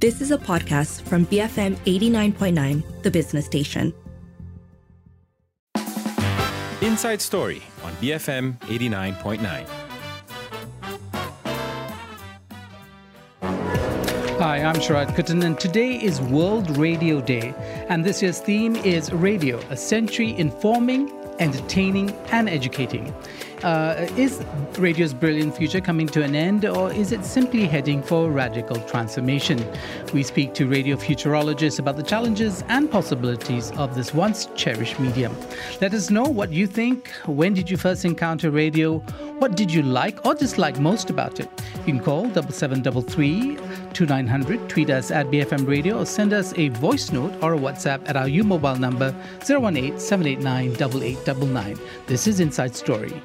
This is a podcast from BFM 89.9, the business station. Inside Story on BFM 89.9. Hi, I'm Sharad Kuttan, and today is World Radio Day. And this year's theme is Radio, a century informing, entertaining, and educating. Uh, is radio's brilliant future coming to an end, or is it simply heading for radical transformation? We speak to radio futurologists about the challenges and possibilities of this once cherished medium. Let us know what you think. When did you first encounter radio? What did you like or dislike most about it? You can call 7733 2900, tweet us at BFM Radio, or send us a voice note or a WhatsApp at our U mobile number 018 789 8899. This is Inside Story.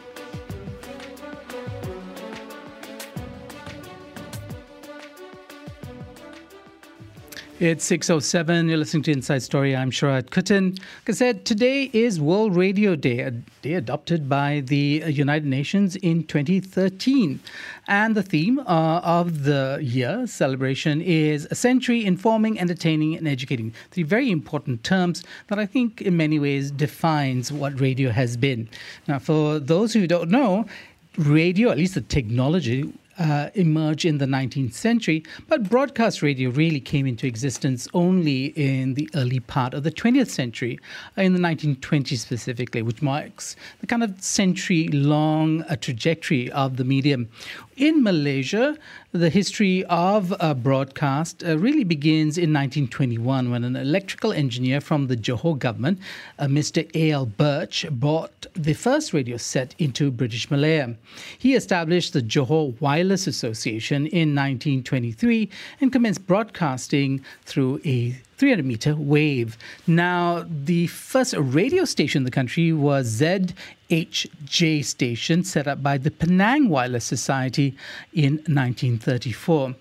It's 6.07. You're listening to Inside Story. I'm Sharad Kuttan. Like I said, today is World Radio Day, a day adopted by the United Nations in 2013. And the theme uh, of the year celebration is a century informing, entertaining, and educating. Three very important terms that I think in many ways defines what radio has been. Now, for those who don't know, radio, at least the technology, uh, emerged in the 19th century, but broadcast radio really came into existence only in the early part of the 20th century, in the 1920s specifically, which marks the kind of century long uh, trajectory of the medium. In Malaysia, the history of uh, broadcast uh, really begins in 1921 when an electrical engineer from the Johor government, uh, Mr. A.L. Birch, brought the first radio set into British Malaya. He established the Johor Wireless Association in 1923 and commenced broadcasting through a 300 meter wave. Now, the first radio station in the country was ZHJ station, set up by the Penang Wireless Society in 1934.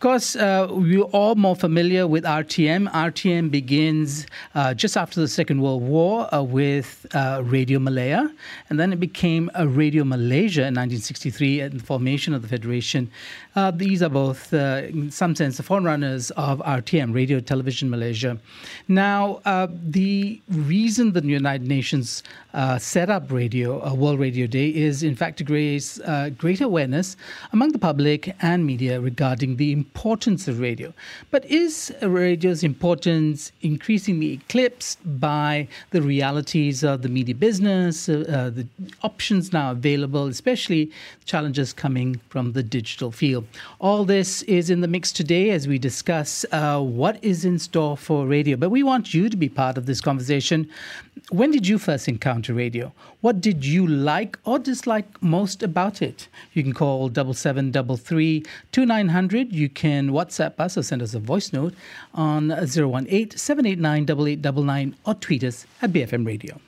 Of course, uh, we're all more familiar with RTM. RTM begins uh, just after the Second World War uh, with uh, Radio Malaya, and then it became a Radio Malaysia in 1963 at the formation of the Federation. Uh, these are both, uh, in some sense, the forerunners of RTM, Radio Television Malaysia. Now, the reason the United Nations set up Radio, World Radio Day, is in fact to raise great awareness among the public and media regarding the importance of radio. But is radio's importance increasingly eclipsed by the realities of the media business, uh, uh, the options now available, especially challenges coming from the digital field? All this is in the mix today as we discuss uh, what is in store for radio. But we want you to be part of this conversation. When did you first encounter radio? What did you like or dislike most about it? You can call 7733 2900. You can WhatsApp us or send us a voice note on 018 789 8899 or tweet us at BFM Radio.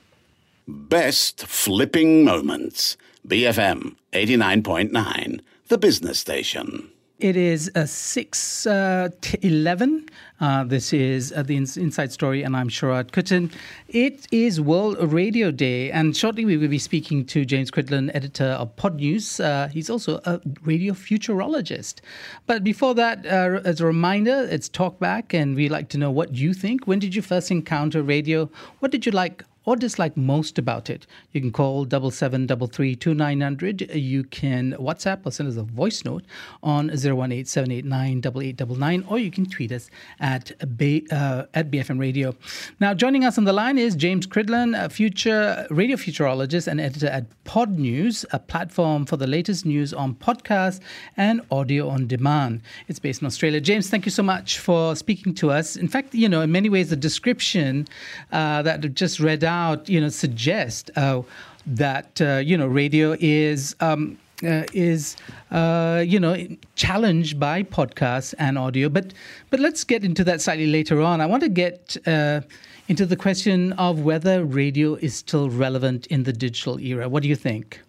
Best flipping moments. BFM 89.9, the business station. It is a 6 uh, 11. Uh, this is uh, the Inside Story, and I'm Sharad Kuttan. It is World Radio Day, and shortly we will be speaking to James Cridland, editor of Podnews. Uh, he's also a radio futurologist. But before that, uh, as a reminder, it's Talkback, and we like to know what you think. When did you first encounter radio? What did you like or dislike most about it, you can call 7733 You can WhatsApp or send us a voice note on 018 789 or you can tweet us at, uh, at BFM Radio. Now, joining us on the line is James Cridland, a future radio futurologist and editor at Podnews, a platform for the latest news on podcast and audio on demand. It's based in Australia. James, thank you so much for speaking to us. In fact, you know, in many ways, the description uh, that I've just read out out, you know, suggest uh, that uh, you know radio is. Um, uh, is uh, you know challenged by podcasts and audio, but but let's get into that slightly later on. I want to get uh, into the question of whether radio is still relevant in the digital era. What do you think?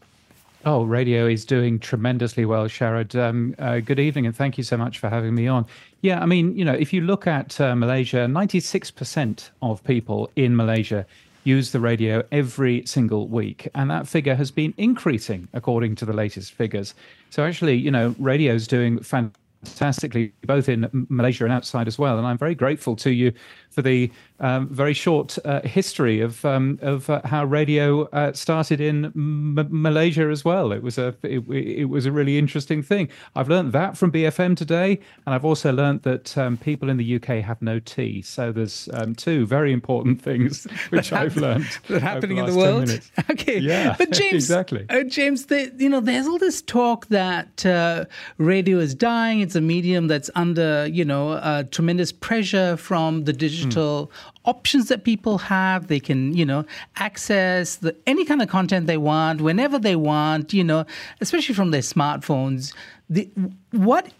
Oh, radio is doing tremendously well, Sharad. Um, uh, good evening, and thank you so much for having me on. Yeah, I mean, you know, if you look at uh, Malaysia, 96% of people in Malaysia use the radio every single week. And that figure has been increasing according to the latest figures. So actually, you know, radio is doing fantastic fantastically, both in Malaysia and outside as well. And I'm very grateful to you for the um, very short uh, history of um, of uh, how radio uh, started in M- Malaysia as well. It was a it, it, was a really interesting thing. I've learned that from BFM today, and I've also learned that um, people in the UK have no tea. So there's um, two very important things which I've learned that happening the in the world. Okay, yeah, but James, exactly. Uh, James, the, you know, there's all this talk that uh, radio is dying. It's a medium that's under you know uh, tremendous pressure from the digital. Mm options that people have. They can, you know, access the, any kind of content they want whenever they want. You know, especially from their smartphones. The, what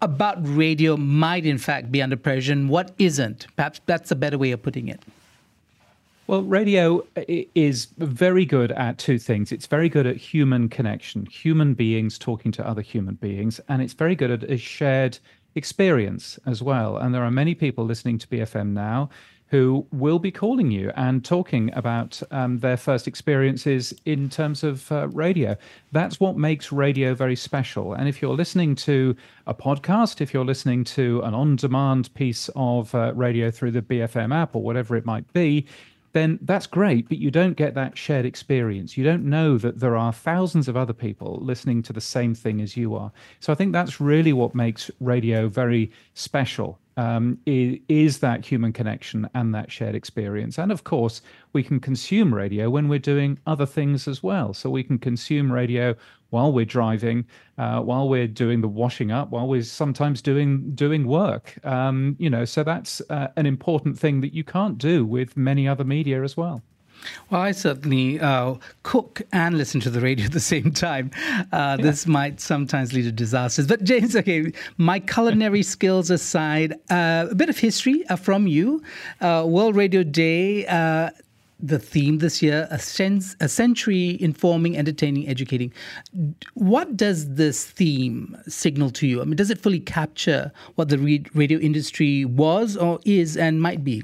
about radio might in fact be under pressure, and what isn't? Perhaps that's a better way of putting it. Well, radio is very good at two things. It's very good at human connection, human beings talking to other human beings, and it's very good at a shared experience as well. And there are many people listening to BFM now who will be calling you and talking about um, their first experiences in terms of uh, radio. That's what makes radio very special. And if you're listening to a podcast, if you're listening to an on demand piece of uh, radio through the BFM app or whatever it might be, then that's great, but you don't get that shared experience. You don't know that there are thousands of other people listening to the same thing as you are. So I think that's really what makes radio very special um, is, is, that human connection and that shared experience. And of course, we can consume radio when we're doing other things as well. So we can consume radio while we're driving, uh, while we're doing the washing up, while we're sometimes doing doing work. Um, you know, so that's uh, an important thing that you can't do with many other media as well. Well, I certainly uh, cook and listen to the radio at the same time. Uh, yeah. This might sometimes lead to disasters. But, James, okay, my culinary skills aside, uh, a bit of history uh, from you. Uh, World Radio Day uh, the theme this year a, sense, a century informing entertaining educating what does this theme signal to you i mean does it fully capture what the radio industry was or is and might be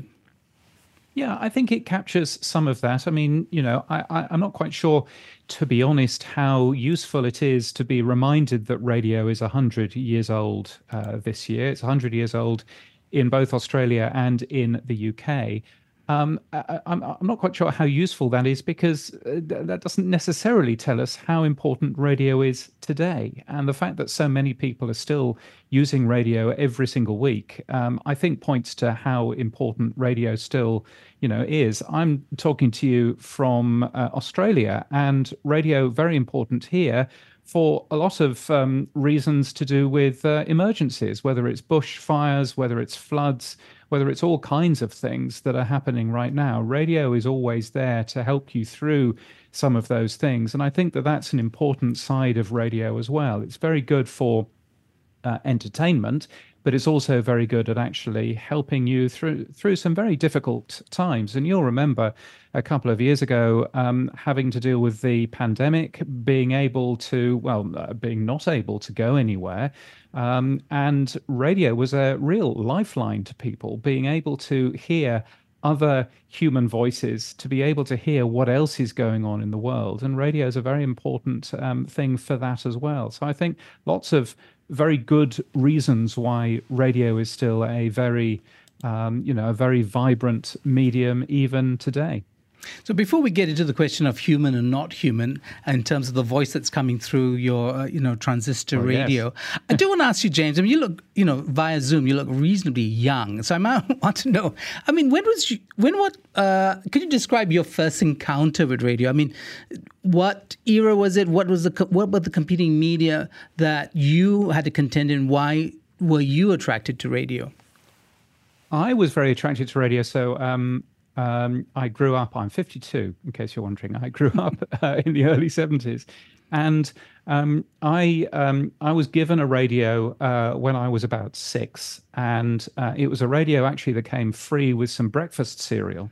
yeah, I think it captures some of that. I mean, you know, I, am not quite sure, to be honest, how useful it is to be reminded that radio is 100 years old uh, this year. It's 100 years old in both Australia and in the UK. Um, I, am not quite sure how useful that is because uh, that doesn't necessarily tell us how important radio is today. And the fact that so many people are still using radio every single week, um, I think points to how important radio still, you know, is. I'm talking to you from uh, Australia, and radio very important here for a lot of um, reasons to do with uh, emergencies, whether it's bushfires, whether it's floods, whether it's all kinds of things that are happening right now. Radio is always there to help you through some of those things. And I think that that's an important side of radio as well. It's very good for uh, entertainment but it's also very good at actually helping you through through some very difficult times. And you'll remember a couple of years ago um, having to deal with the pandemic, being able to well, uh, being not able to go anywhere. Um, and radio was a real lifeline to people, being able to hear other human voices to be able to hear what else is going on in the world. And radio is a very important um, thing for that as well. So I think lots of very good reasons why radio is still a very, um, you know, a very vibrant medium even today. So before we get into the question of human and not human, in terms of the voice that's coming through your, uh, you know, transistor oh, radio, yes. I do want to ask you, James. I mean, you look, you know, via Zoom, you look reasonably young. So I might want to know. I mean, when was you, when what? Uh, could you describe your first encounter with radio? I mean, what era was it? What was the what were the competing media that you had to contend in? Why were you attracted to radio? I was very attracted to radio. So um, um, I grew up, I'm 52, in case you're wondering. I grew up uh, in the early 70s. And um, I um, I was given a radio uh, when I was about six, and uh, it was a radio actually that came free with some breakfast cereal.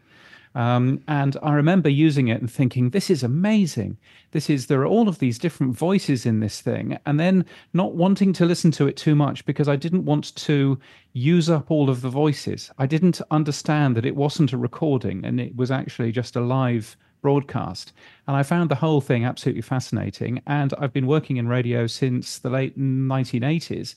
Um, and I remember using it and thinking, this is amazing. This is, there are all of these different voices in this thing. And then not wanting to listen to it too much because I didn't want to use up all of the voices. I didn't understand that it wasn't a recording and it was actually just a live broadcast. And I found the whole thing absolutely fascinating. And I've been working in radio since the late 1980s.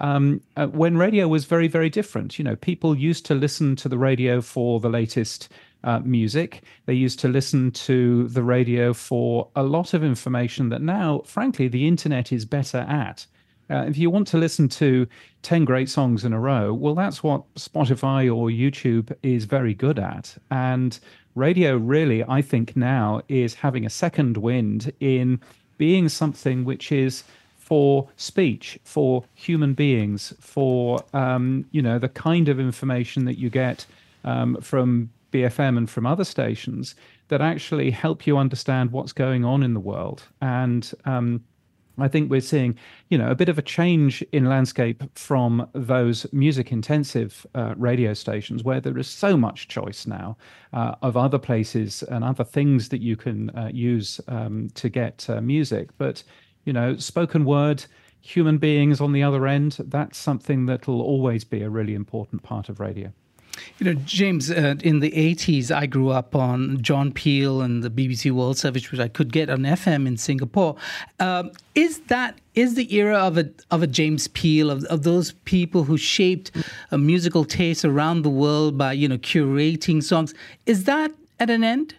um, uh, when radio was very, very different. You know, people used to listen to the radio for the latest uh, music. They used to listen to the radio for a lot of information that now, frankly, the internet is better at. Uh, if you want to listen to 10 great songs in a row, well, that's what Spotify or YouTube is very good at. And radio, really, I think now is having a second wind in being something which is for speech, for human beings, for um, you know the kind of information that you get um, from BFM and from other stations that actually help you understand what's going on in the world. And um, I think we're seeing, you know, a bit of a change in landscape from those music-intensive uh, radio stations where there is so much choice now uh, of other places and other things that you can uh, use um, to get uh, music. But you know, spoken word, human beings on the other end, that's something that'll always be a really important part of radio. You know, James, uh, in the 80s, I grew up on John Peel and the BBC World Service, which I could get on FM in Singapore. Um, is that is the era of a of a James Peel of, of those people who shaped a musical taste around the world by you know curating songs? Is that at an end?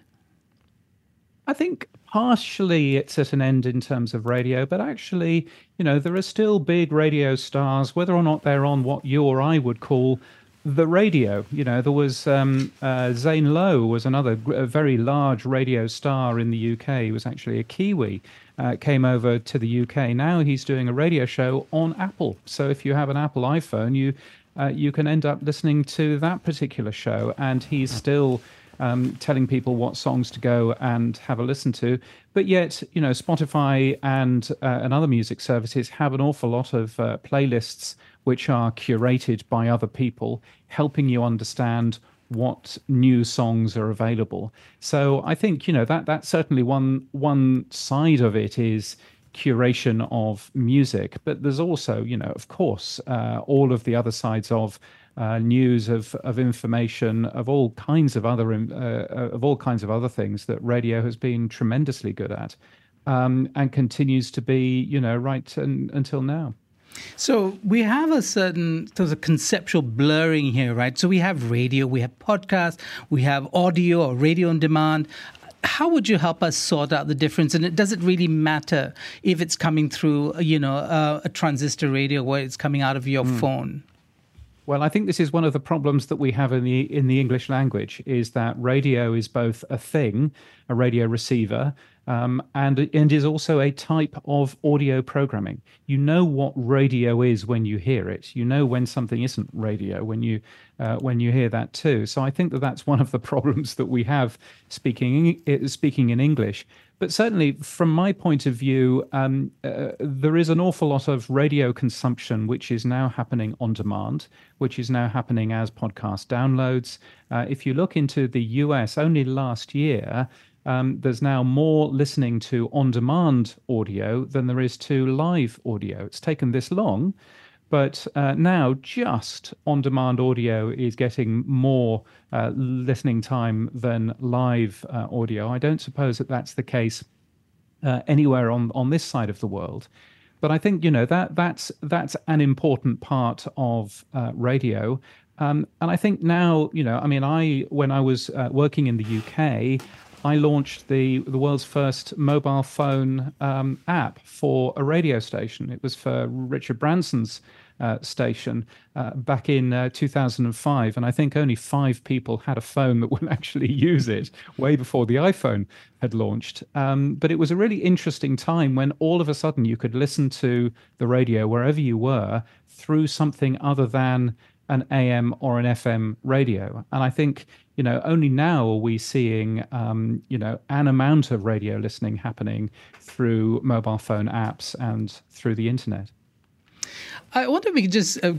I think partially it's at an end in terms of radio, but actually, you know, there are still big radio stars, whether or not they're on what you or I would call the radio. You know, there was um, uh, Zane Lowe was another very large radio star in the UK. He was actually a Kiwi. Uh, came over to the UK. Now he's doing a radio show on Apple. So if you have an Apple iPhone, you uh, you can end up listening to that particular show, and he's still um, telling people what songs to go and have a listen to. But yet, you know, Spotify and uh, and other music services have an awful lot of uh, playlists which are curated by other people, helping you understand what new songs are available. So I think you know that that's certainly one one side of it is curation of music, but there's also you know of course uh, all of the other sides of uh, news of of information of all kinds of other uh, of all kinds of other things that radio has been tremendously good at, um, and continues to be, you know, right an, until now. So we have a certain there's a conceptual blurring here, right? So we have radio, we have podcasts, we have audio or radio on demand. How would you help us sort out the difference? And it does it really matter if it's coming through, you know, uh, a transistor radio where it's coming out of your mm. phone? Well, I think this is one of the problems that we have in the in the English language is that radio is both a thing, a radio receiver, um, and and is also a type of audio programming. You know what radio is when you hear it. You know when something isn't radio when you uh, when you hear that too. So I think that that's one of the problems that we have speaking speaking in English. But certainly, from my point of view, um, uh, there is an awful lot of radio consumption which is now happening on demand, which is now happening as podcast downloads. Uh, if you look into the US, only last year, um, there's now more listening to on demand audio than there is to live audio. It's taken this long, but uh, now, just on demand audio is getting more uh, listening time than live uh, audio. I don't suppose that that's the case uh, anywhere on, on this side of the world. But I think you know that that's that's an important part of uh, radio, um, and I think now you know I mean I when I was uh, working in the UK, I launched the the world's first mobile phone um, app for a radio station. It was for Richard Branson's station uh, back in uh, 2005, and I think only five people had a phone that would actually use it way before the iPhone had launched. Um, but it was a really interesting time when all of a sudden you could listen to the radio wherever you were through something other than an AM or an FM radio. And I think, you know, only now are we seeing, um, you know, an amount of radio listening happening through mobile phone apps and through the internet. I wonder if we could just uh,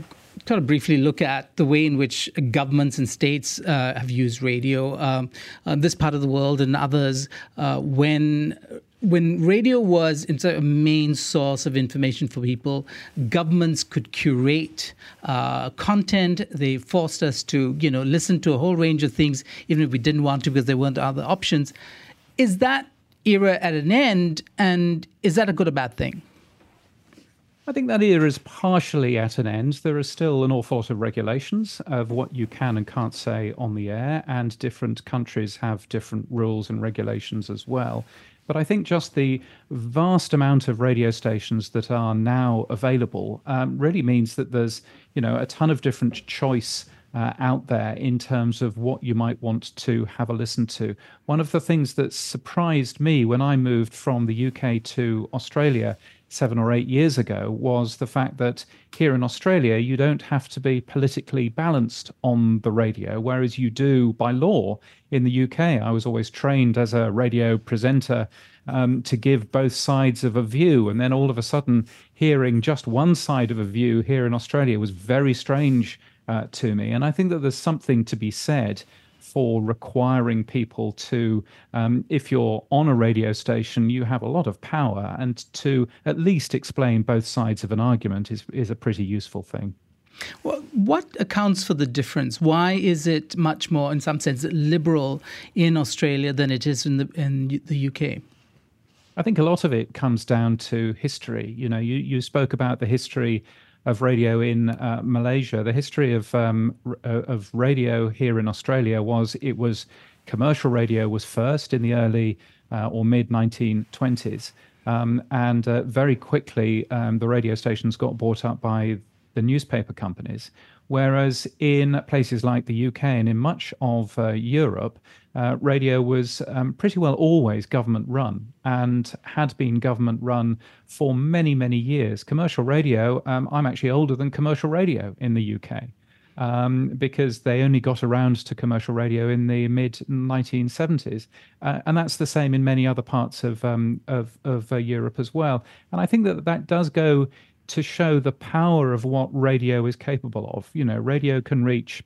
kind of briefly look at the way in which governments and states uh, have used radio, um, uh, this part of the world and others, uh, when when radio was a main source of information for people, governments could curate uh, content. They forced us to, you know, listen to a whole range of things, even if we didn't want to, because there weren't other options. Is that era at an end, and is that a good or bad thing? I think that era is partially at an end. There is still an awful lot of regulations of what you can and can't say on the air, and different countries have different rules and regulations as well. But I think just the vast amount of radio stations that are now available um, really means that there's you know a ton of different choice uh, out there in terms of what you might want to have a listen to. One of the things that surprised me when I moved from the UK to Australia seven or eight years ago was the fact that here in Australia, you don't have to be politically balanced on the radio, whereas you do by law in the UK. I was always trained as a radio presenter um, to give both sides of a view. And then all of a sudden, hearing just one side of a view here in Australia was very strange uh, to me. And I think that there's something to be said for requiring people to, um, if you're on a radio station, you have a lot of power, and to at least explain both sides of an argument is, is a pretty useful thing. Well, what accounts for the difference? Why is it much more, in some sense, liberal in Australia than it is in the in the UK? I think a lot of it comes down to history. You know, you, you spoke about the history of radio in uh, Malaysia. The history of um, uh, of radio here in Australia was it was commercial radio was first in the early uh, or mid 1920s, um, and uh, very quickly um, the radio stations got bought up by the newspaper companies. Whereas in places like the UK and in much of uh, Europe, uh, radio was um, pretty well always government run and had been government run for many, many years. Commercial radio, um, I'm actually older than commercial radio in the UK. Um, because they only got around to commercial radio in the mid 1970s, uh, and that's the same in many other parts of um, of, of uh, Europe as well. And I think that that does go to show the power of what radio is capable of. You know, radio can reach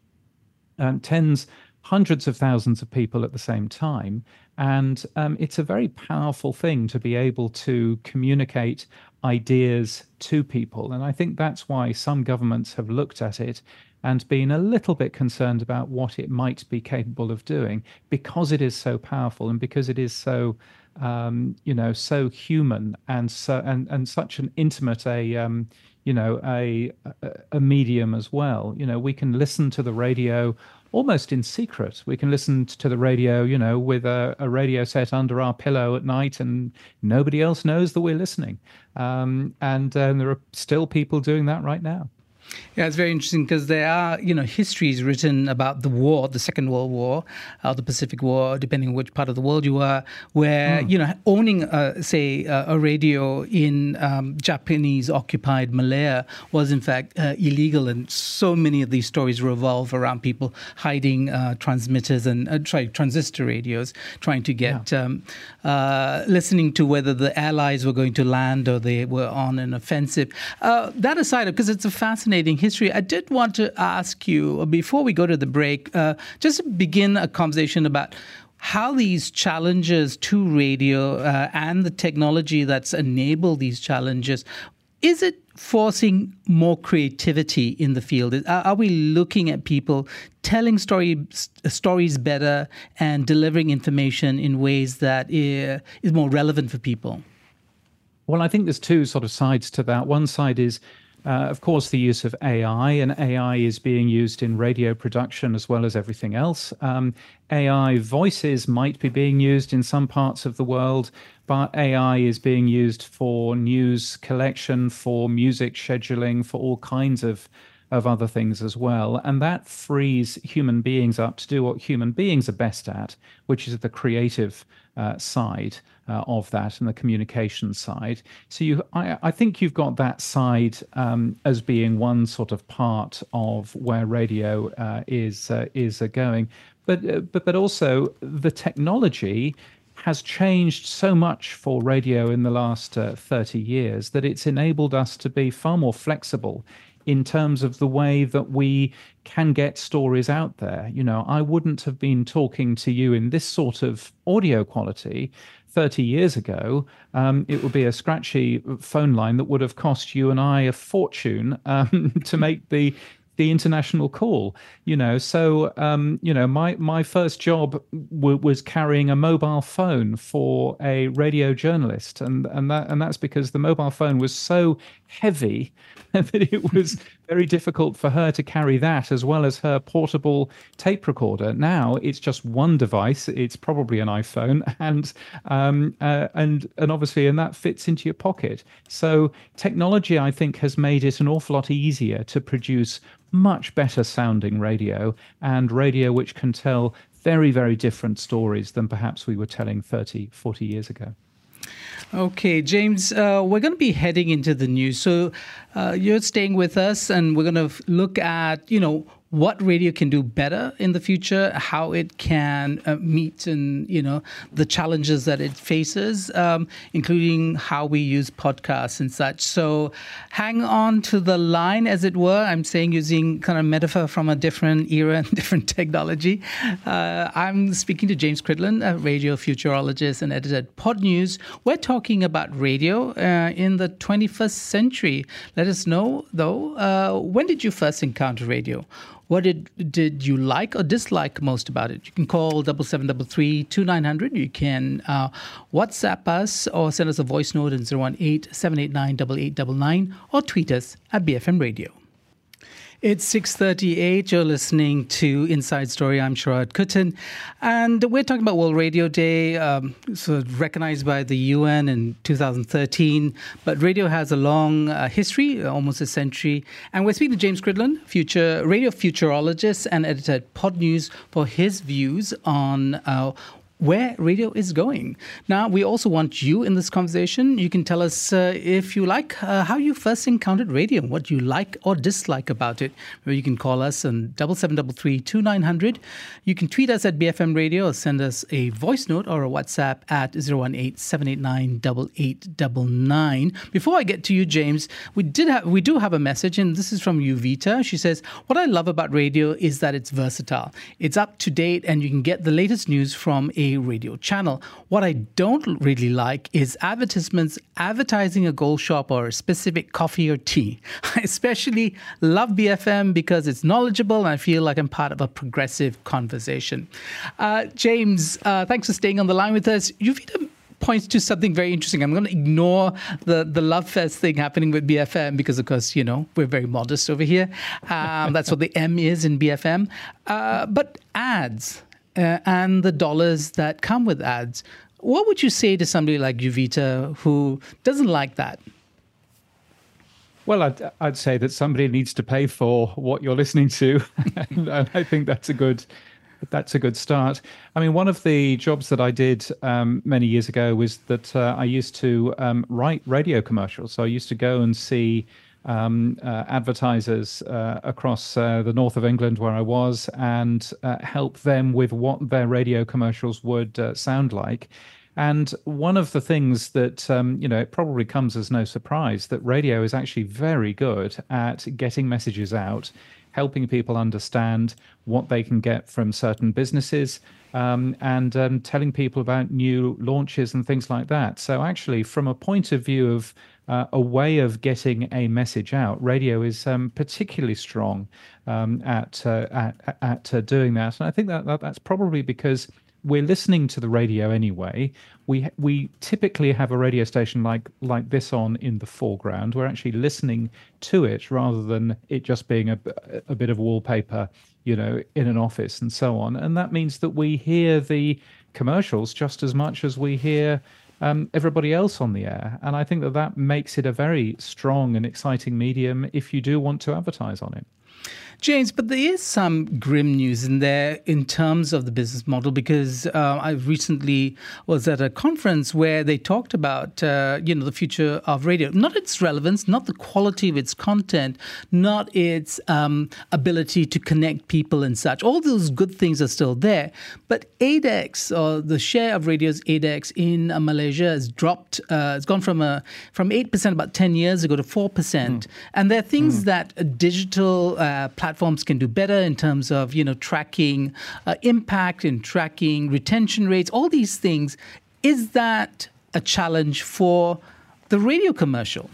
um, tens hundreds of thousands of people at the same time. And um, it's a very powerful thing to be able to communicate ideas to people. And I think that's why some governments have looked at it and been a little bit concerned about what it might be capable of doing because it is so powerful and because it is so um, you know so human and so and and such an intimate a um, you know a a medium as well you know we can listen to the radio almost in secret. We can listen to the radio, you know, with a, a radio set under our pillow at night, and nobody else knows that we're listening. Um, and uh, there are still people doing that right now. Yeah, it's very interesting because there are, you know, histories written about the war, the Second World War, or the Pacific War, depending on which part of the world you are, where, mm. you know, owning, uh, say, uh, a radio in um, Japanese occupied Malaya was, in fact, uh, illegal. And so many of these stories revolve around people hiding uh, transmitters and, uh, try, transistor radios, trying to get, yeah. um, uh, listening to whether the Allies were going to land or they were on an offensive. that aside, because it's a fascinating history. I did want to ask you before we go to the break, uh, just to begin a conversation about how these challenges to radio uh, and the technology that's enabled these challenges is it forcing more creativity in the field? Are, are we looking at people telling story, stories better and delivering information in ways that uh, is more relevant for people? Well, I think there's two sort of sides to that. One side is uh, of course, the use of AI, and AI is being used in radio production as well as everything else. Um, AI voices might be being used in some parts of the world, but AI is being used for news collection, for music scheduling, for all kinds of of other things as well. And that frees human beings up to do what human beings are best at, which is the creative uh, side uh, of that and the communication side. So you, I, I think you've got that side um, as being one sort of part of where radio uh, is uh, is going, but uh, but but also the technology has changed so much for radio in the last uh, 30 years that it's enabled us to be far more flexible in terms of the way that we can get stories out there. You know, I wouldn't have been talking to you in this sort of audio quality 30 years ago. Um, it would be a scratchy phone line that would have cost you and I a fortune um, to make the the international call you know? So um, you know my my first job w- was carrying a mobile phone for a radio journalist and and that and that's because the mobile phone was so heavy that it was very difficult for her to carry that as well as her portable tape recorder. Now it's just one device. It's probably an iphone and um, uh, and and obviously and that fits into your pocket. So technology i think has made it an awful lot easier to produce much better sounding radio and radio which can tell very, very different stories than perhaps we were telling 30, 40 years ago. Okay, James, uh, we're going to be heading into the news. So uh, you're staying with us, and we're going to look at, you know, what radio can do better in the future, how it can uh, meet and you know the challenges that it faces, um, including how we use podcasts and such. So, hang on to the line, as it were. I'm saying using kind of metaphor from a different era and different technology. Uh, I'm speaking to James Cridland, a radio futurologist and editor at Podnews. We're talking about radio uh, in the 21st century. Let us know, though, uh, when did you first encounter radio? What did did you like or dislike most about it? You can call double seven double three two nine hundred. You can uh, WhatsApp us or send us a voice note in 018 789 8899 or tweet us at BFM Radio. It's 6:38. You're listening to Inside Story. I'm Sharad Kuttan, and we're talking about World Radio Day, um, so recognized by the UN in 2013. But radio has a long uh, history, almost a century. And we're speaking to James Cridland, future radio futurologist and editor at Podnews, for his views on uh, where radio is going. Now, we also want you in this conversation. You can tell us uh, if you like uh, how you first encountered radio, what you like or dislike about it. you can call us on double seven double three two nine hundred. You can tweet us at BFM Radio or send us a voice note or a WhatsApp at 018 789 8899. Before I get to you, James, we did have we do have a message, and this is from Uvita. She says, What I love about radio is that it's versatile. It's up to date and you can get the latest news from a radio channel. What I don't really like is advertisements advertising a gold shop or a specific coffee or tea. I especially love BFM because it's knowledgeable and I feel like I'm part of a progressive conversation. Uh, James, uh, thanks for staying on the line with us. You've points to something very interesting. I'm going to ignore the, the love fest thing happening with BFM because, of course, you know, we're very modest over here. Um, that's what the M is in BFM. Uh, but ads uh, and the dollars that come with ads. What would you say to somebody like Juvita who doesn't like that? Well, I'd, I'd say that somebody needs to pay for what you're listening to, and I think that's a good that's a good start. I mean, one of the jobs that I did um, many years ago was that uh, I used to um, write radio commercials. So I used to go and see um, uh, advertisers uh, across uh, the north of England where I was and help them with what their radio commercials would sound like. And one of the things that, um, you know, it probably comes as no surprise that radio is actually very good at getting messages out, helping people understand what they can get from certain businesses, um, and um, telling people about new launches and things like that. So, actually, from a point of view of uh, a way of getting a message out. Radio is um, particularly strong um, at uh, at, at uh, doing that, and I think that, that that's probably because we're listening to the radio anyway. We we typically have a radio station like like this on in the foreground. We're actually listening to it rather than it just being a, a bit of wallpaper, you know, in an office and so on. And that means that we hear the commercials just as much as we hear um, everybody else on the air. And I think that that makes it a very strong and exciting medium if you do want to advertise on it. James, but there is some grim news in there in terms of the business model because uh, I recently was at a conference where they talked about uh, you know the future of radio, not its relevance, not the quality of its content, not its um, ability to connect people and such. All those good things are still there, but ADEX or the share of radio's ADEX in uh, Malaysia has dropped. Uh, it's gone from a from eight percent about ten years ago to four percent, mm. and there are things mm. that digital uh, platforms can do better in terms of you know tracking uh, impact and tracking retention rates, all these things. Is that a challenge for the radio commercial?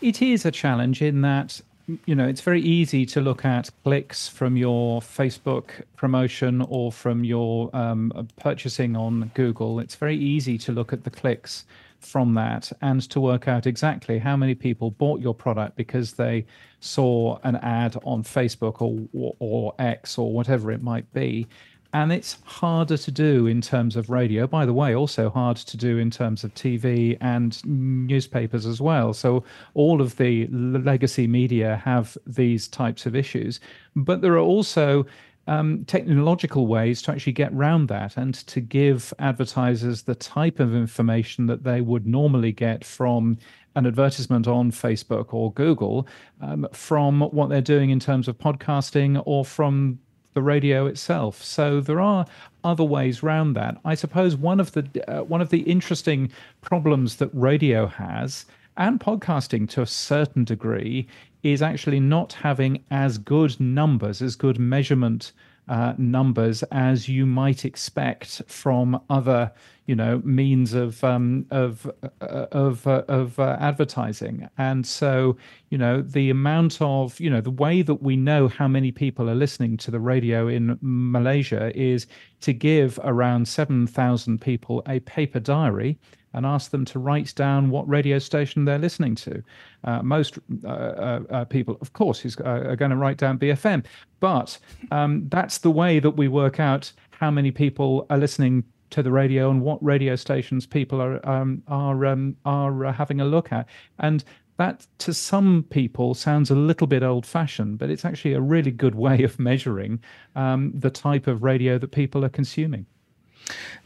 It is a challenge in that you know, it's very easy to look at clicks from your Facebook promotion or from your um, purchasing on Google. It's very easy to look at the clicks from that and to work out exactly how many people bought your product because they saw an ad on Facebook or, or, X or whatever it might be. And it's harder to do in terms of radio by the way also hard to do in terms of tv and newspapers as well. So all of the legacy media have these types of issues. But there are also um, technological ways to actually get around that and to give advertisers the type of information that they would normally get from an advertisement on Facebook or Google um, from what they're doing in terms of podcasting or from the radio itself. So there are other ways around that. I suppose one of the uh, one of the interesting problems that radio has and podcasting to a certain degree is actually not having as good numbers, as good measurement uh, numbers as you might expect from other, you know, means of um, of uh, of uh, of uh, advertising. And so, you know, the amount of, you know, the way that we know how many people are listening to the radio in Malaysia is to give around seven thousand people a paper diary and ask them to write down what radio station they're listening to. Uh, most uh, uh, uh people, of course, is, uh, are going to write down BFM, but um, that's the way that we work out how many people are listening to the radio and what radio stations people are um, are um, are having a look at. And that to some people sounds a little bit old fashioned, but it's actually a really good way of measuring um, the type of radio that people are consuming.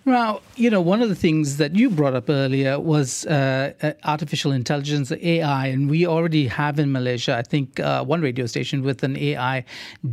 Well, you know, one of the things that you brought up earlier was uh, uh artificial intelligence, AI, and we already have in Malaysia, I think, uh, one radio station with an AI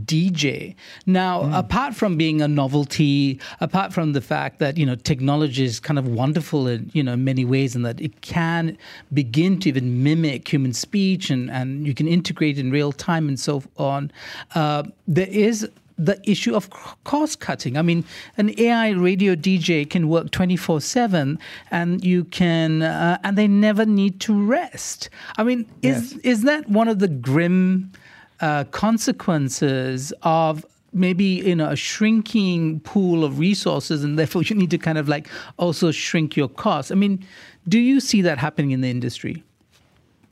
DJ. Now, mm. apart from being a novelty, apart from the fact that you know technology is kind of wonderful in you know many ways, and that it can begin to even mimic human speech, and and you can integrate in real time and so on. Uh, there is the issue of cost cutting. I mean, an AI radio DJ can work 24 7 and you can, uh, and they never need to rest. I mean, is, yes. is that one of the grim uh, consequences of maybe you know a shrinking pool of resources and therefore you need to kind of like also shrink your costs i mean do you see that happening in the industry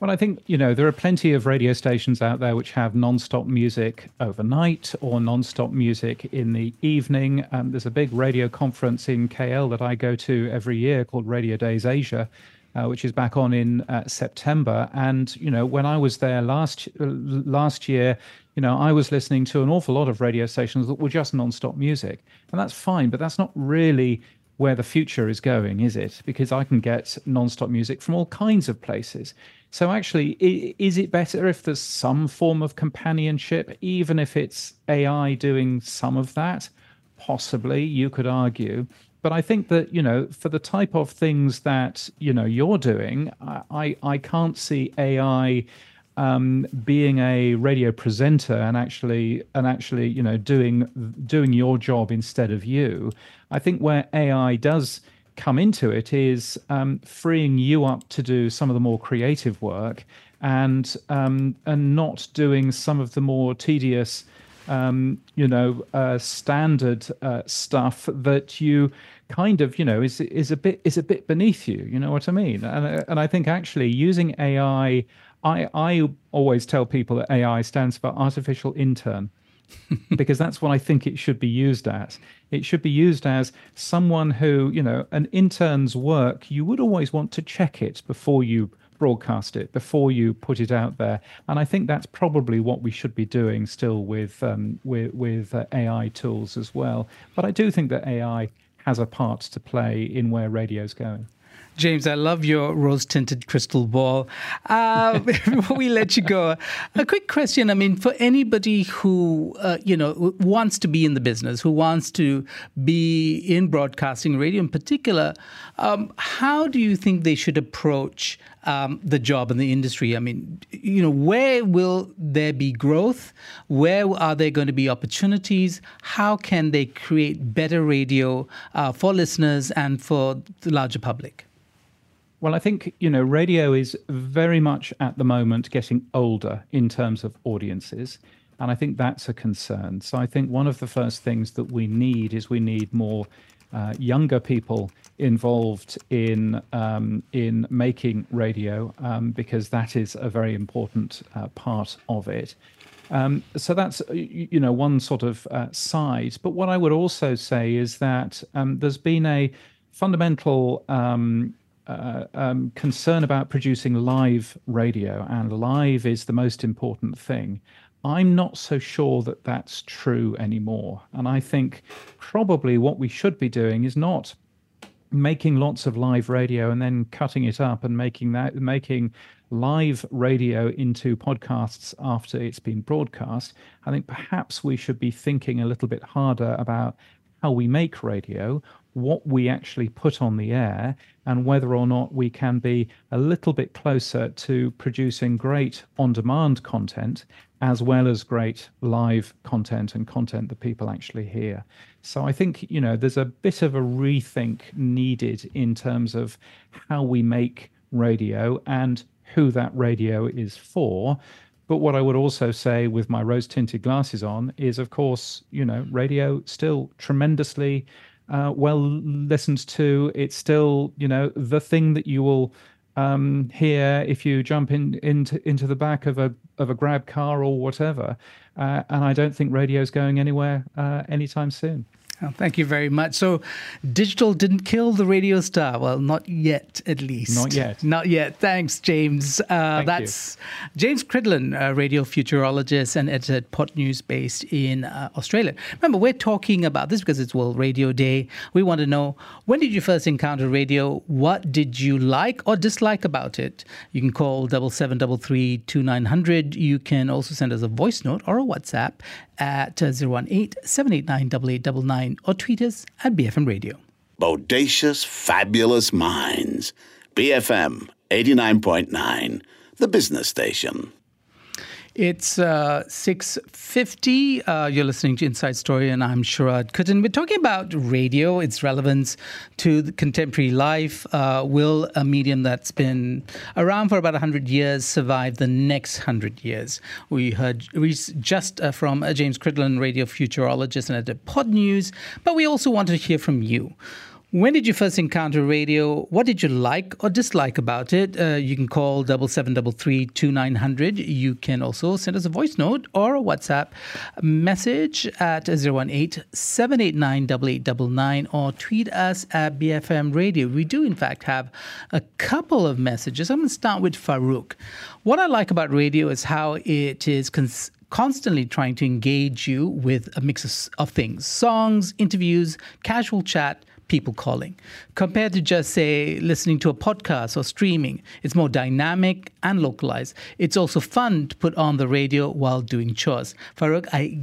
well, I think, you know, there are plenty of radio stations out there which have non-stop music overnight or non-stop music in the evening. Um, there's a big radio conference in KL that I go to every year called Radio Days Asia, uh, which is back on in uh, September. And, you know, when I was there last last year, you know, I was listening to an awful lot of radio stations that were just non-stop music. And that's fine, but that's not really where the future is going, is it? Because I can get non-stop music from all kinds of places. So actually, is it better if there's some form of companionship, even if it's AI doing some of that? Possibly, you could argue. But I think that you know, for the type of things that you know you're doing, I I can't see AI um, being a radio presenter and actually and actually you know doing doing your job instead of you. I think where AI does come into it is um, freeing you up to do some of the more creative work and um, and not doing some of the more tedious um, you know uh, standard uh, stuff that you kind of you know is is a bit is a bit beneath you. You know what i mean? And and i think actually using ai i i always tell people that ai stands for artificial intern because that's what I think it should be used as. It should be used as someone who, you know, an intern's work, you would always want to check it before you broadcast it, before you put it out there. And I think that's probably what we should be doing still with um, with, with uh, AI tools as well. But I do think that AI has a part to play in where radio's going. James, I love your rose tinted crystal ball. Uh, before we let you go, a quick question. I mean, for anybody who, uh, you know, wants to be in the business, who wants to be in broadcasting, radio in particular, um, how do you think they should approach um, the job in the industry? I mean, you know, where will there be growth? Where are there going to be opportunities? How can they create better radio uh, for listeners and for the larger public? Well, I think, you know, radio is very much at the moment getting older in terms of audiences. And I think that's a concern. So I think one of the first things that we need is we need more uh, younger people involved in um, in making radio um, because that is a very important uh, part of it. Um, so that's you know one sort of uh, side. But what I would also say is that um, there's been a fundamental um, uh, um, concern about producing live radio, and live is the most important thing. I'm not so sure that that's true anymore. And I think probably what we should be doing is not making lots of live radio and then cutting it up and making that making live radio into podcasts after it's been broadcast i think perhaps we should be thinking a little bit harder about how we make radio what we actually put on the air and whether or not we can be a little bit closer to producing great on demand content as well as great live content and content that people actually hear. So I think, you know, there's a bit of a rethink needed in terms of how we make radio and who that radio is for. But what I would also say with my rose tinted glasses on is, of course, you know, radio still tremendously uh, well listened to. It's still, you know, the thing that you will um, here if you jump in into into the back of a of a grab car or whatever. Uh, and I don't think radio is going anywhere uh, anytime soon. Oh, thank you very much. So, digital didn't kill the radio star. Well, not yet, at least. Not yet. Not yet. Thanks, James. Uh, Thank that's you. James Cridland, a radio futurologist and editor at Podnews based in uh, Australia. Remember, we're talking about this because it's World Radio Day. We want to know when did you first encounter radio? What did you like or dislike about it? You can call double seven double three two nine hundred. You can also send us a voice note or a WhatsApp at 018 789 or tweet us at BFM Radio. Bodacious, fabulous minds. BFM 89.9, the business station. It's uh, 6.50. Uh, you're listening to Inside Story, and I'm Sharad Kuttan. We're talking about radio, its relevance to contemporary life. Uh, will a medium that's been around for about 100 years survive the next 100 years? We heard just uh, from James Cridland, radio futurologist and at Podnews, but we also want to hear from you. When did you first encounter radio? What did you like or dislike about it? Uh, you can call double seven double three two nine hundred. You can also send us a voice note or a WhatsApp message at 018 789 8899 or tweet us at BFM Radio. We do, in fact, have a couple of messages. I'm going to start with Farouk. What I like about radio is how it is. Cons- constantly trying to engage you with a mix of things songs, interviews, casual chat, people calling. Compared to just say listening to a podcast or streaming it's more dynamic and localized. It's also fun to put on the radio while doing chores. Farouk i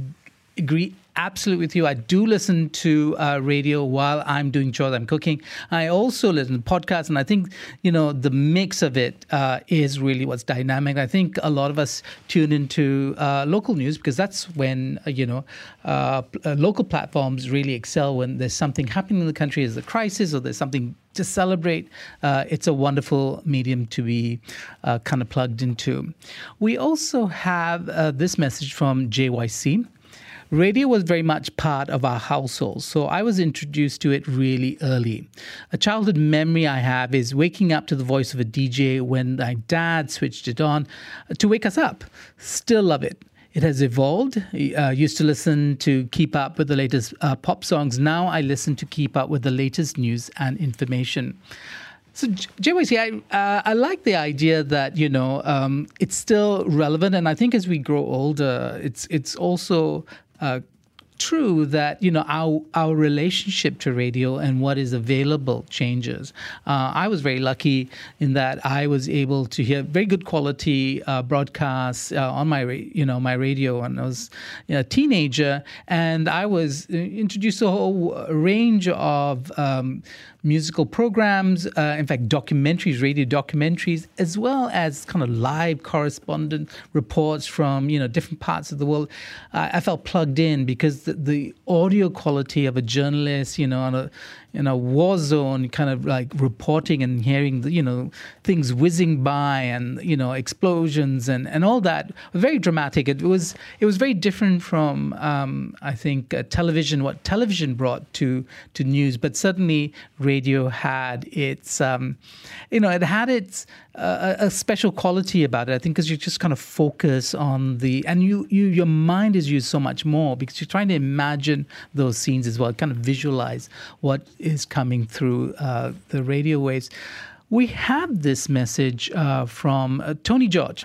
agree absolutely with you. I do listen to uh, radio while I'm doing chores, I'm cooking. I also listen to podcasts, and I think you know the mix of it uh, is really what's dynamic. I think a lot of us tune into uh, local news because that's when uh, you know uh, uh, local platforms really excel when there's something happening in the country, there's a crisis, or there's something to celebrate. it's a wonderful medium to be kind of plugged into. We also have this message from JYC radio was very much part of our household, so I was introduced to it really early. A childhood memory I have is waking up to the voice of a DJ when my dad switched it on to wake us up. Still love it. It has evolved. Uh, used to listen to keep up with the latest uh, pop songs. Now I listen to keep up with the latest news and information. So, JYC, I, uh, I like the idea that, you know, um, it's still relevant. And I think as we grow older, it's, it's also uh, true that you know our our relationship to radio and what is available changes. Uh, I was very lucky in that I was able to hear very good quality uh, broadcasts uh, on my you know my radio when I was a teenager, and I was uh, introduced to a whole range of um, musical programs, uh, in fact, documentaries, radio documentaries, as well as kind of live correspondent reports from you know different parts of the world. Uh, I felt plugged in because the, the audio quality of a journalist, you know, on a in a war zone, kind of like reporting and hearing, the, you know, things whizzing by and you know explosions and, and all that. Very dramatic. It was it was very different from um, I think uh, television, what television brought to to news, but certainly radio had its um, you know it had its uh, a special quality about it. I think because you just kind of focus on the and you you your mind is used so much more because you're trying to imagine those scenes as well, kind of visualize what is coming through uh, the radio waves. We have this message uh, from uh, Tony George.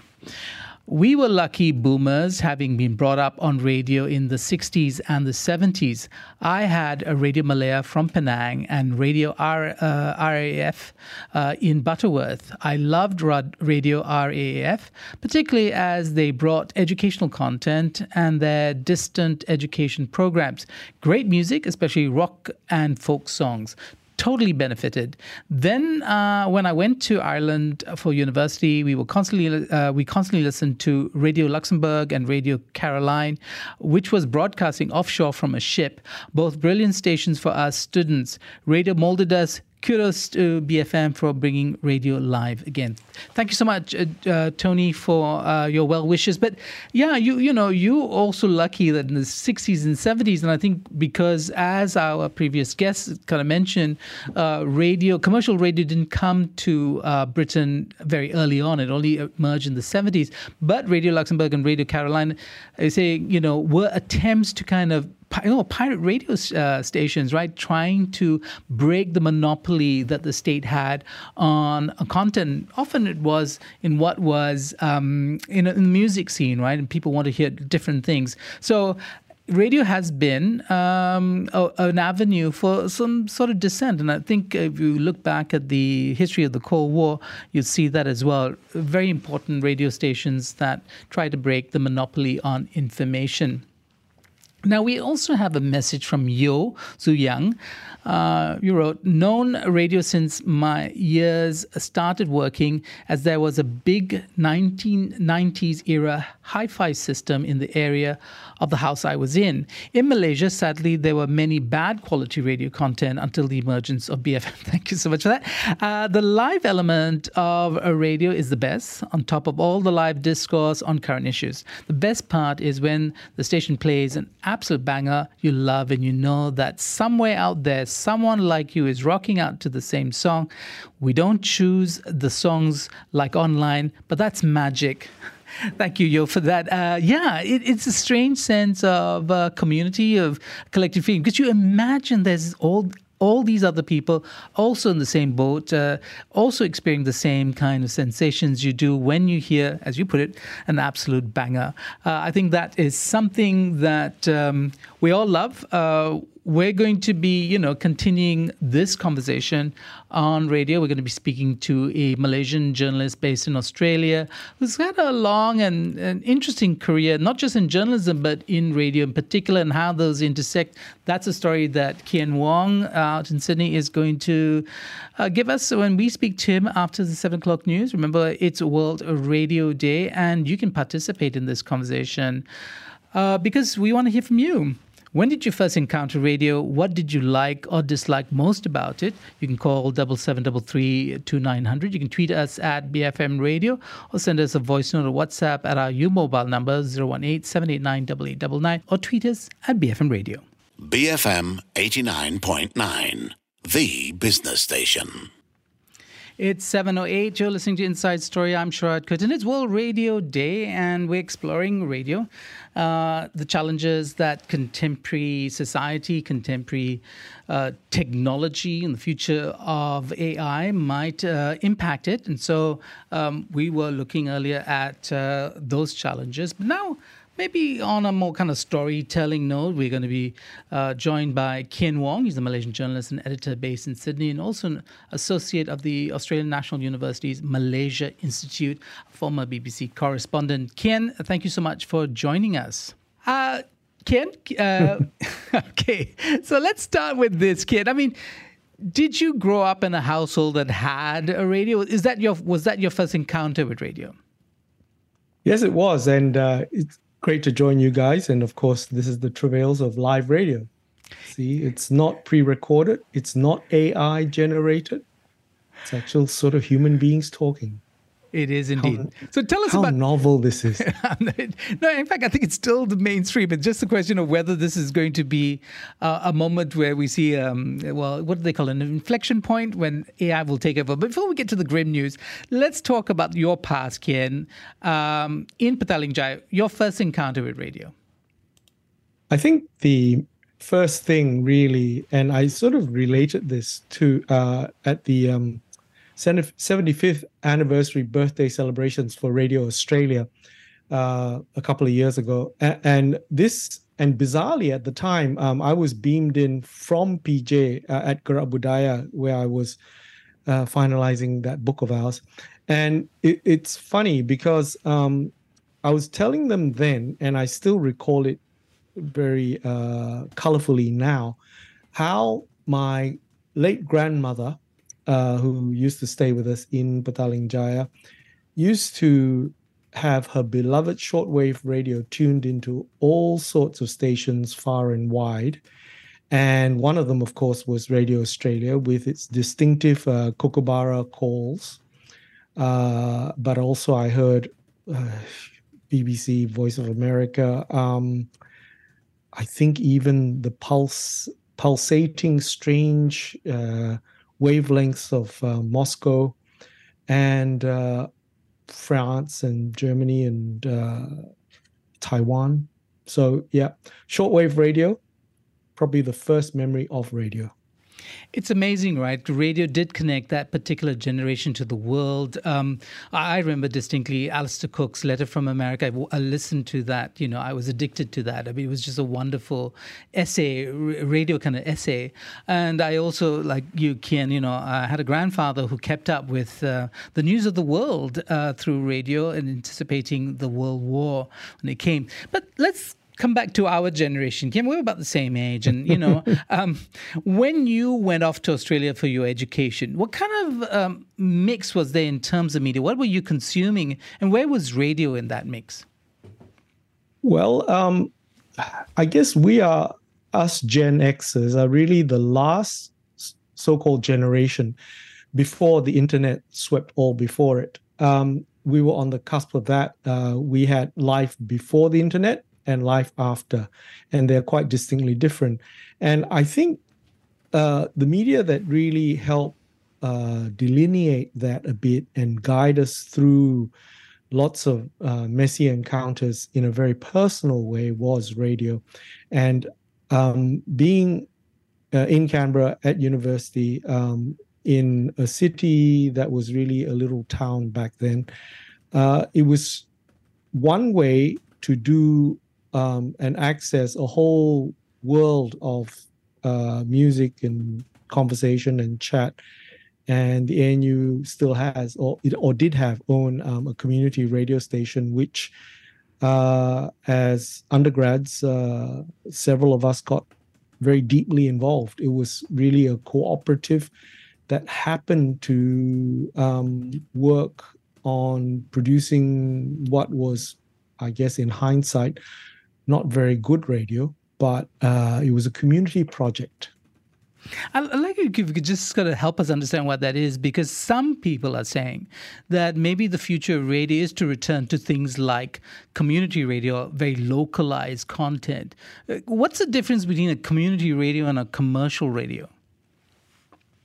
We were lucky boomers having been brought up on radio in the 60s and the 70s. I had a Radio Malaya from Penang and Radio R, uh, RAF uh, in Butterworth. I loved Radio RAF, particularly as they brought educational content and their distant education programs. Great music, especially rock and folk songs totally benefited. Then, uh, when I went to Ireland for university, we were constantly uh, we constantly listened to Radio Luxembourg and Radio Caroline, which was broadcasting offshore from a ship. Both brilliant stations for us students. Radio molded us kudos to BFM for bringing radio live again. Thank you so much, uh, uh, Tony, for uh, your well wishes. But yeah, you you know you also lucky that in the 60s and 70s, and I think because as our previous guests kind of mentioned, uh, radio commercial radio didn't come to uh, Britain very early on. It only emerged in the 70s. But Radio Luxembourg and Radio Caroline, I say you know were attempts to kind of you know, pirate radio uh, stations, right, trying to break the monopoly that the state had on content. Often it was in what was um, in, in the music scene, right, and people want to hear different things. So radio has been um, a, an avenue for some sort of dissent. And I think if you look back at the history of the Cold War, you see that as well. Very important radio stations that try to break the monopoly on information. Now, we also have a message from Yo Su Yang. Uh, you wrote, known radio since my years started working as there was a big 1990s era hi fi system in the area of the house I was in. In Malaysia, sadly, there were many bad quality radio content until the emergence of BFM. Thank you so much for that. Uh, the live element of a radio is the best, on top of all the live discourse on current issues. The best part is when the station plays an absolute banger you love and you know that somewhere out there, someone like you is rocking out to the same song. We don't choose the songs like online, but that's magic. Thank you, Yo, for that. Uh, yeah, it, it's a strange sense of uh, community, of collective feeling, because you imagine there's all all these other people also in the same boat, uh, also experiencing the same kind of sensations you do when you hear, as you put it, an absolute banger. Uh, I think that is something that um, we all love. Uh, we're going to be, you know, continuing this conversation on radio. We're going to be speaking to a Malaysian journalist based in Australia who's had a long and, and interesting career, not just in journalism, but in radio in particular, and how those intersect. That's a story that Kean Wong out in Sydney is going to uh, give us when we speak to him after the seven o'clock news. Remember, it's World Radio Day, and you can participate in this conversation uh, because we want to hear from you. When did you first encounter radio? What did you like or dislike most about it? You can call double seven double three two nine hundred. You can tweet us at BFM Radio or send us a voice note or WhatsApp at our U mobile number 018 789 or tweet us at BFM Radio. BFM 89.9, the business station. It's 7.08. You're listening to Inside Story. I'm Sharad Kuttan. It's World Radio Day, and we're exploring radio, uh, the challenges that contemporary society, contemporary uh, technology, and the future of AI might uh, impact it. And so um, we were looking earlier at uh, those challenges. But now Maybe on a more kind of storytelling note, we're going to be uh, joined by Kean Wong. He's a Malaysian journalist and editor based in Sydney and also an associate of the Australian National University's Malaysia Institute, former BBC correspondent. Kean, thank you so much for joining us. Uh, Kean, uh, okay, so let's start with this, Kean. I mean, did you grow up in a household that had a radio? Is that your was that your first encounter with radio? Yes, it was, and uh, it's great to join you guys. And of course, this is the travails of live radio. See, it's not pre-recorded. It's not AI generated. It's actual sort of human beings talking. It is indeed. How, so tell us about how about novel this is. no, in fact, I think it's still the mainstream. It's just a question of whether this is going to be uh, a moment where we see, um, well, what do they call it, an inflection point when AI will take over. But before we get to the grim news, let's talk about your past, Kean. Um, in Petaling Jaya, your first encounter with radio. I think the first thing really, and I sort of related this to uh, at the um, 75th anniversary birthday celebrations for Radio Australia uh, a couple of years ago. And, this, and bizarrely at the time, um, I was beamed in from PJ uh, at Gerak Budaya, where I was uh, finalizing that book of ours. And it, it's funny because um, I was telling them then, and I still recall it very uh, colorfully now, how my late grandmother uh, who used to stay with us in Petaling Jaya, used to have her beloved shortwave radio tuned into all sorts of stations far and wide. And one of them, of course, was Radio Australia with its distinctive uh, Kookaburra calls. Uh, but also, I heard uh, BBC, Voice of America. Um, I think even the pulse, pulsating, strange uh, wavelengths of uh, Moscow and uh, France and Germany and uh, Taiwan. So, yeah, shortwave radio, probably the first memory of radio. It's amazing, right? Radio did connect that particular generation to the world. Um, I remember distinctly Alistair Cooke's letter from America. I, listened to that. You know, I was addicted to that. I mean, it was just a wonderful essay, radio kind of essay. And I also, like you, Kean, you know, I had a grandfather who kept up with uh, the news of the world uh, through radio and anticipating the World War when it came. But let's come back to our generation, Kim, we're about the same age. And, you know, um, when you went off to Australia for your education, what kind of um, mix was there in terms of media? What were you consuming? And where was radio in that mix? Well, um, I guess we are, us Gen Xers, are really the last so called generation before the internet swept all before it. Um, we were on the cusp of that. Uh, we had life before the internet and life after, and they're quite distinctly different. And I think uh, the media that really helped uh, delineate that a bit and guide us through lots of uh, messy encounters in a very personal way was radio. And um, being uh, in Canberra at university, um, in a city that was really a little town back then, uh, it was one way to do um, and access a whole world of uh, music and conversation and chat. And the ANU still has, or it, or did have, own um, a community radio station, which, uh, as undergrads, uh, several of us got very deeply involved. It was really a cooperative that happened to um, work on producing what was, I guess, in hindsight, not very good radio, but uh, it was a community project. I'd like if you could just kind of help us understand what that is, because some people are saying that maybe the future of radio is to return to things like community radio, very localized content. Uh, what's the difference between a community radio and a commercial radio?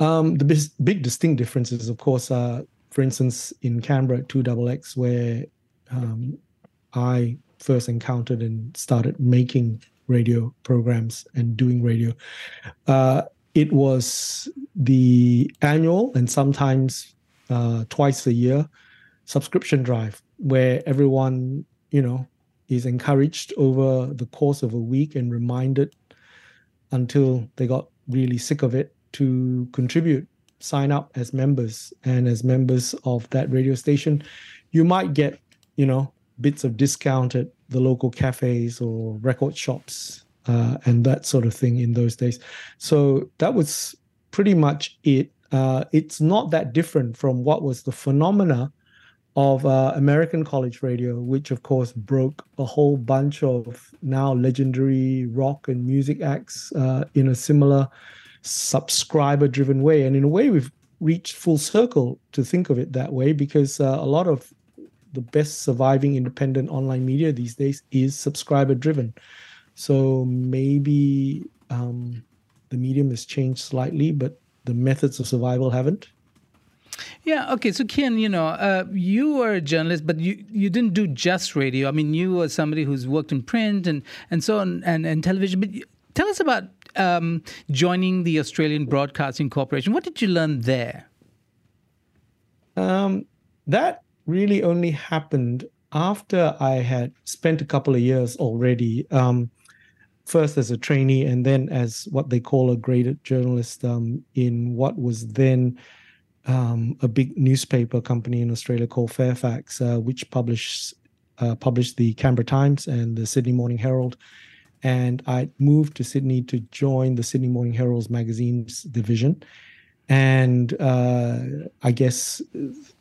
Um, the big, big distinct differences, of course, are, for instance, in Canberra at 2XX, where um, I first encountered and started making radio programs and doing radio. Uh, it was the annual and sometimes uh, twice a year subscription drive where everyone, you know, is encouraged over the course of a week and reminded until they got really sick of it to contribute, sign up as members. And as members of that radio station, you might get, you know, bits of discount at the local cafes or record shops uh, and that sort of thing in those days. So that was pretty much it. Uh, it's not that different from what was the phenomena of uh, American college radio, which of course broke a whole bunch of now legendary rock and music acts uh, in a similar subscriber driven way. And in a way, we've reached full circle to think of it that way because uh, a lot of the best surviving independent online media these days is subscriber driven. So maybe um, the medium has changed slightly, but the methods of survival haven't. Yeah. Okay. So, Kean, you know, uh, you were a journalist, but you, you didn't do just radio. I mean, you were somebody who's worked in print and, and so on and, and television. But tell us about um, joining the Australian Broadcasting Corporation. What did you learn there? Um, that really only happened after I had spent a couple of years already. Um, first as a trainee, and then as what they call a graded journalist um, in what was then um, a big newspaper company in Australia called Fairfax, uh, which published uh, published the Canberra Times and the Sydney Morning Herald and I moved to Sydney to join the Sydney Morning Herald's magazines division. And uh, I guess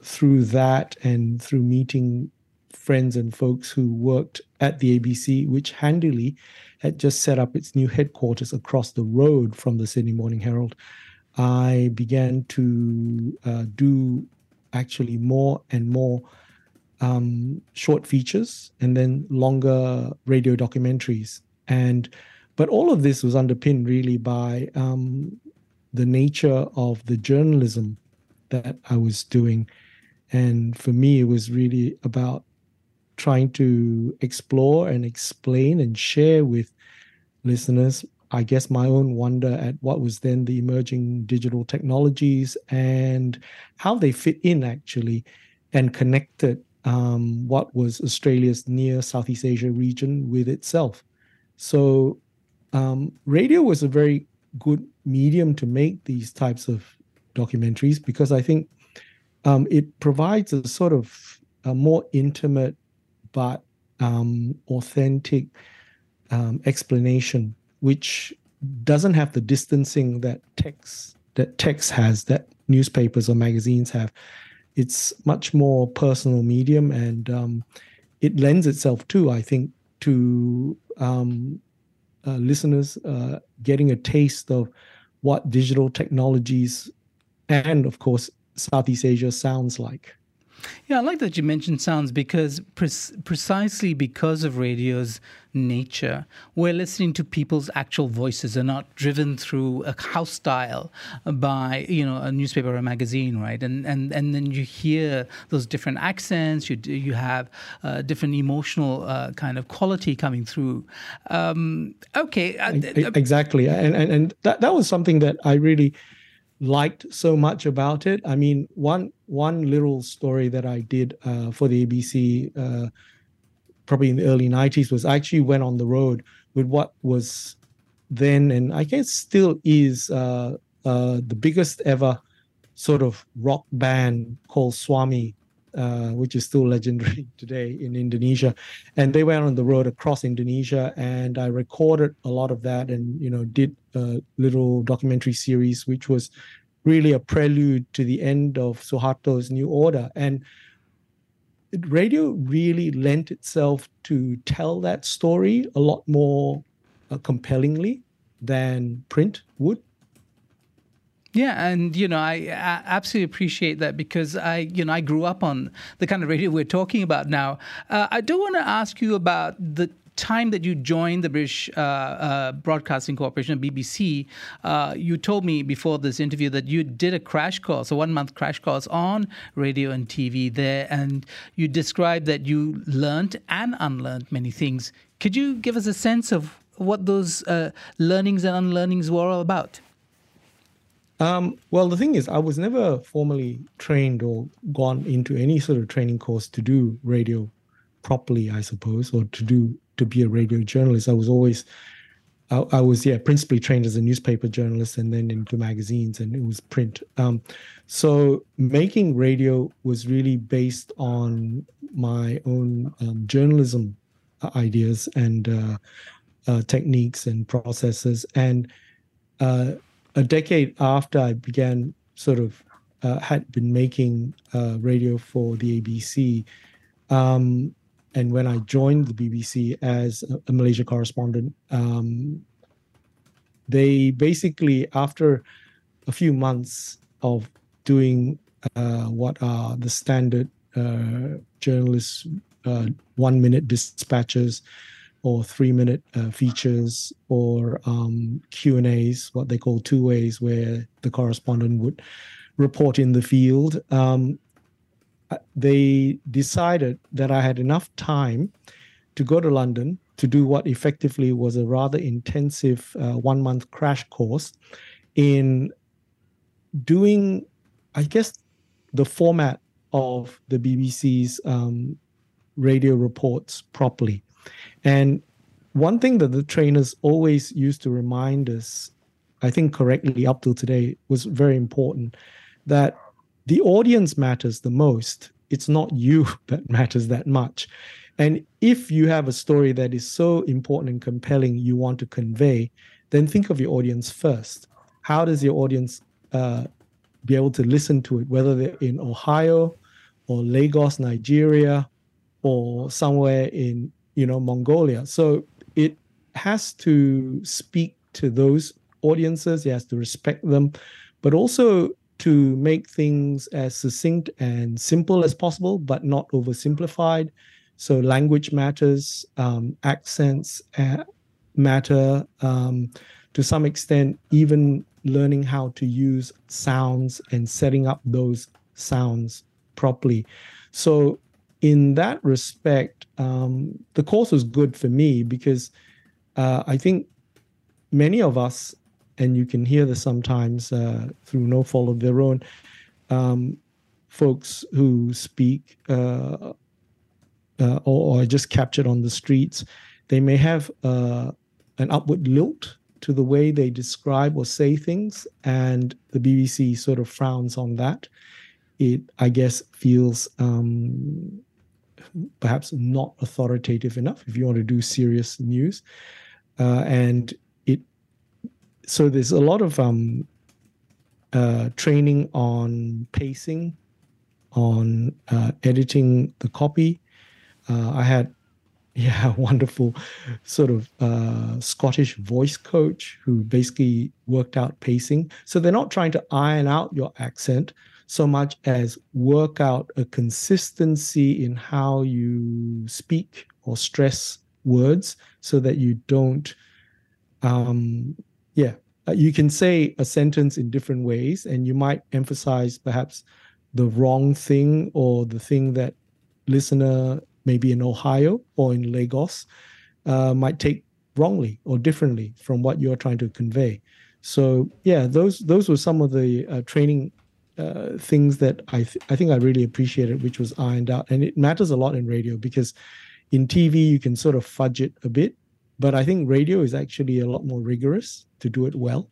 through that and through meeting friends and folks who worked at the ABC, which handily had just set up its new headquarters across the road from the Sydney Morning Herald, I began to uh, do actually more and more um, short features and then longer radio documentaries. And but all of this was underpinned really by um, the nature of the journalism that I was doing. And for me, it was really about trying to explore and explain and share with listeners, I guess, my own wonder at what was then the emerging digital technologies and how they fit in actually and connected um, what was Australia's near Southeast Asia region with itself. So um, radio was a very good medium to make these types of documentaries because I think um, it provides a sort of a more intimate but um, authentic um, explanation, which doesn't have the distancing that text that text has, that newspapers or magazines have. It's much more personal medium, and um, it lends itself to, I think, to um, listeners uh, getting a taste of what digital technologies and, of course, Southeast Asia sounds like. Yeah, I like that you mentioned sounds because pre- precisely because of radio's nature, we're listening to people's actual voices and not driven through a house style by you know a newspaper or a magazine, right? And and and then you hear those different accents. You you have uh, different emotional uh, kind of quality coming through. Um, okay, uh, exactly, and and and that that was something that I really liked so much about it. I mean, one one little story that I did uh, for the ABC, uh, probably in the early '90s, was I actually went on the road with what was then and I guess still is uh, uh the biggest ever sort of rock band called Swami. uh, which is still legendary today in Indonesia. And they went on the road across Indonesia, and I recorded a lot of that, and you know did a little documentary series, which was really a prelude to the end of Suharto's New Order. And radio really lent itself to tell that story a lot more uh, compellingly than print would. Yeah, and you know, I, I, absolutely appreciate that because I, you know, I grew up on the kind of radio we're talking about now. Uh, I do want to ask you about the time that you joined the British uh, uh, Broadcasting Corporation, BBC, uh, you told me before this interview that you did a crash course, a one month crash course on radio and TV there, and you described that you learned and unlearned many things. Could you give us a sense of what those uh, learnings and unlearnings were all about? Um, well, the thing is, I was never formally trained or gone into any sort of training course to do radio properly, I suppose, or to do to be a radio journalist. I was always, I, I was yeah, principally trained as a newspaper journalist, and then into magazines, and it was print. Um, so making radio was really based on my own um, journalism ideas and uh, uh, techniques and processes, and uh, a decade after I began sort of uh, had been making uh, radio for the ABC, um, and when I joined the BBC as a, Malaysia correspondent, um, they basically after a few months of doing uh, what are the standard uh, journalists uh, one minute dispatches or three minute uh, features or um, q and a's what they call two ways where the correspondent would report in the field um, they decided that i had enough time to go to london to do what effectively was a rather intensive uh, one month crash course in doing i guess the format of the bbc's um, radio reports properly. And one thing that the trainers always used to remind us, I think correctly up till today, was very important that the audience matters the most. It's not you that matters that much. And if you have a story that is so important and compelling you want to convey, then think of your audience first. How does your audience uh, be able to listen to it, whether they're in Ohio or Lagos, Nigeria, or somewhere in you know Mongolia. So it has to speak to those audiences. It has to respect them, but also to make things as succinct and simple as possible, but not oversimplified. So language matters, um, accents uh, matter um, to some extent. Even learning how to use sounds and setting up those sounds properly. So in that respect, um, the course was good for me because uh, I think many of us, and you can hear this sometimes uh, through no fault of their own, um, folks who speak uh, uh or, or just captured on the streets, they may have uh, an upward lilt to the way they describe or say things, and the BBC sort of frowns on that. It, I guess, feels um, perhaps not authoritative enough if you want to do serious news. Uh, and so there's a lot of um, uh, training on pacing, on uh, editing the copy. Uh, I had yeah, wonderful sort of uh, Scottish voice coach who basically worked out pacing. So they're not trying to iron out your accent, so much as work out a consistency in how you speak or stress words so that you don't um yeah. Uh, you can say a sentence in different ways and you might emphasize perhaps the wrong thing or the thing that listener maybe in ohio or in lagos uh, might take wrongly or differently from what you're trying to convey. So yeah those those were some of the uh, training uh, things that I th- I think I really appreciated, which was ironed out, and it matters a lot in radio because in TV you can sort of fudge it a bit, but I think radio is actually a lot more rigorous to do it well.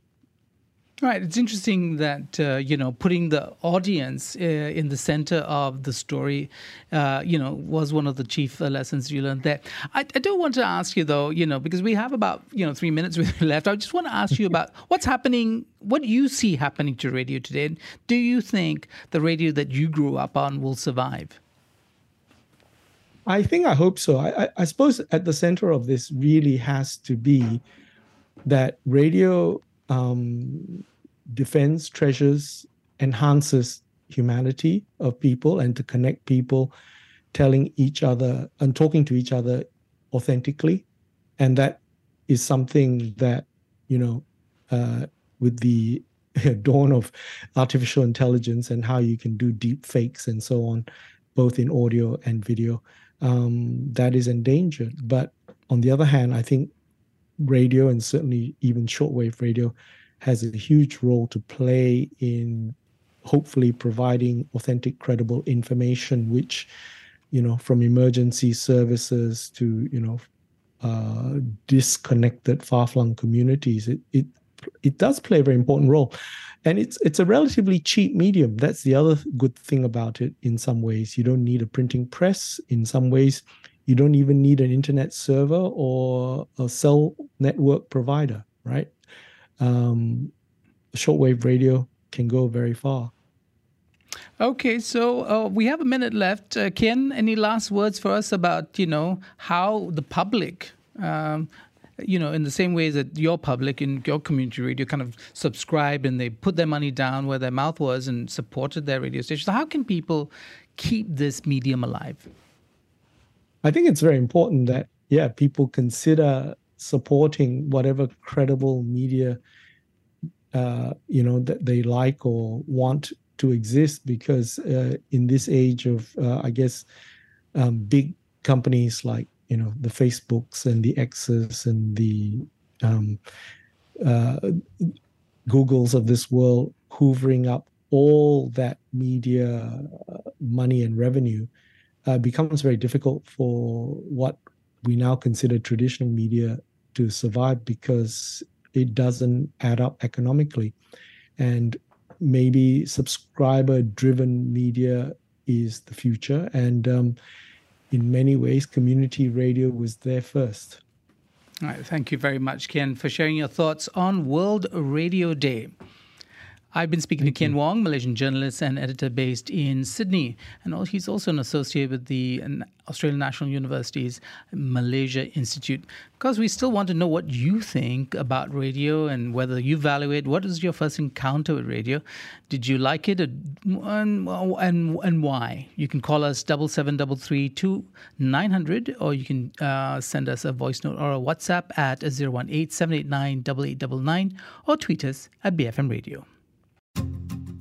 Right. It's interesting that, uh, you know, putting the audience uh, in the center of the story, uh, you know, was one of the chief uh, lessons you learned there. I, I, do want to ask you, though, you know, because we have about, you know, three minutes left. I just want to ask you about what's happening, what you see happening to radio today. Do you think the radio that you grew up on will survive? I think I hope so. I, I, I suppose at the center of this really has to be that radio um, defends, treasures, enhances humanity of people and to connect people, telling each other and talking to each other authentically. And that is something that, you know, uh, with the dawn of artificial intelligence and how you can do deep fakes and so on, both in audio and video, um, that is endangered. But on the other hand, I think radio and certainly even shortwave radio has a huge role to play in hopefully providing authentic, credible information, which, you know, from emergency services to, you know, uh, disconnected, far-flung communities, it, it it does play a very important role, and it's it's a relatively cheap medium. That's the other good thing about it. In some ways, you don't need a printing press. In some ways, you don't even need an internet server or a cell network provider, right? Um, shortwave radio can go very far. Okay, so uh, we have a minute left. Uh, Ken, any last words for us about you know how the public, um, you know, in the same way that your public in your community radio kind of subscribed and they put their money down where their mouth was and supported their radio station. So how can people keep this medium alive? I think it's very important that yeah, people consider supporting whatever credible media uh, you know that they like or want to exist because uh, in this age of uh, i guess um, big companies like you know the facebooks and the x's and the um, uh, googles of this world hoovering up all that media uh, money and revenue uh, becomes very difficult for what we now consider traditional media to survive because it doesn't add up economically. And maybe subscriber driven media is the future. And um, in many ways, community radio was there first. All right. Thank you very much, Ken, for sharing your thoughts on World Radio Day. I've been speaking Thank to Ken you. Wong, Malaysian journalist and editor based in Sydney. And he's also an associate with the Australian National University's Malaysia Institute. Because we still want to know what you think about radio and whether you value it. What was your first encounter with radio? Did you like it and, and, and why? You can call us double seven double three two nine hundred, or you can uh, send us a voice note or a WhatsApp at 018 789 8899 or tweet us at BFM Radio.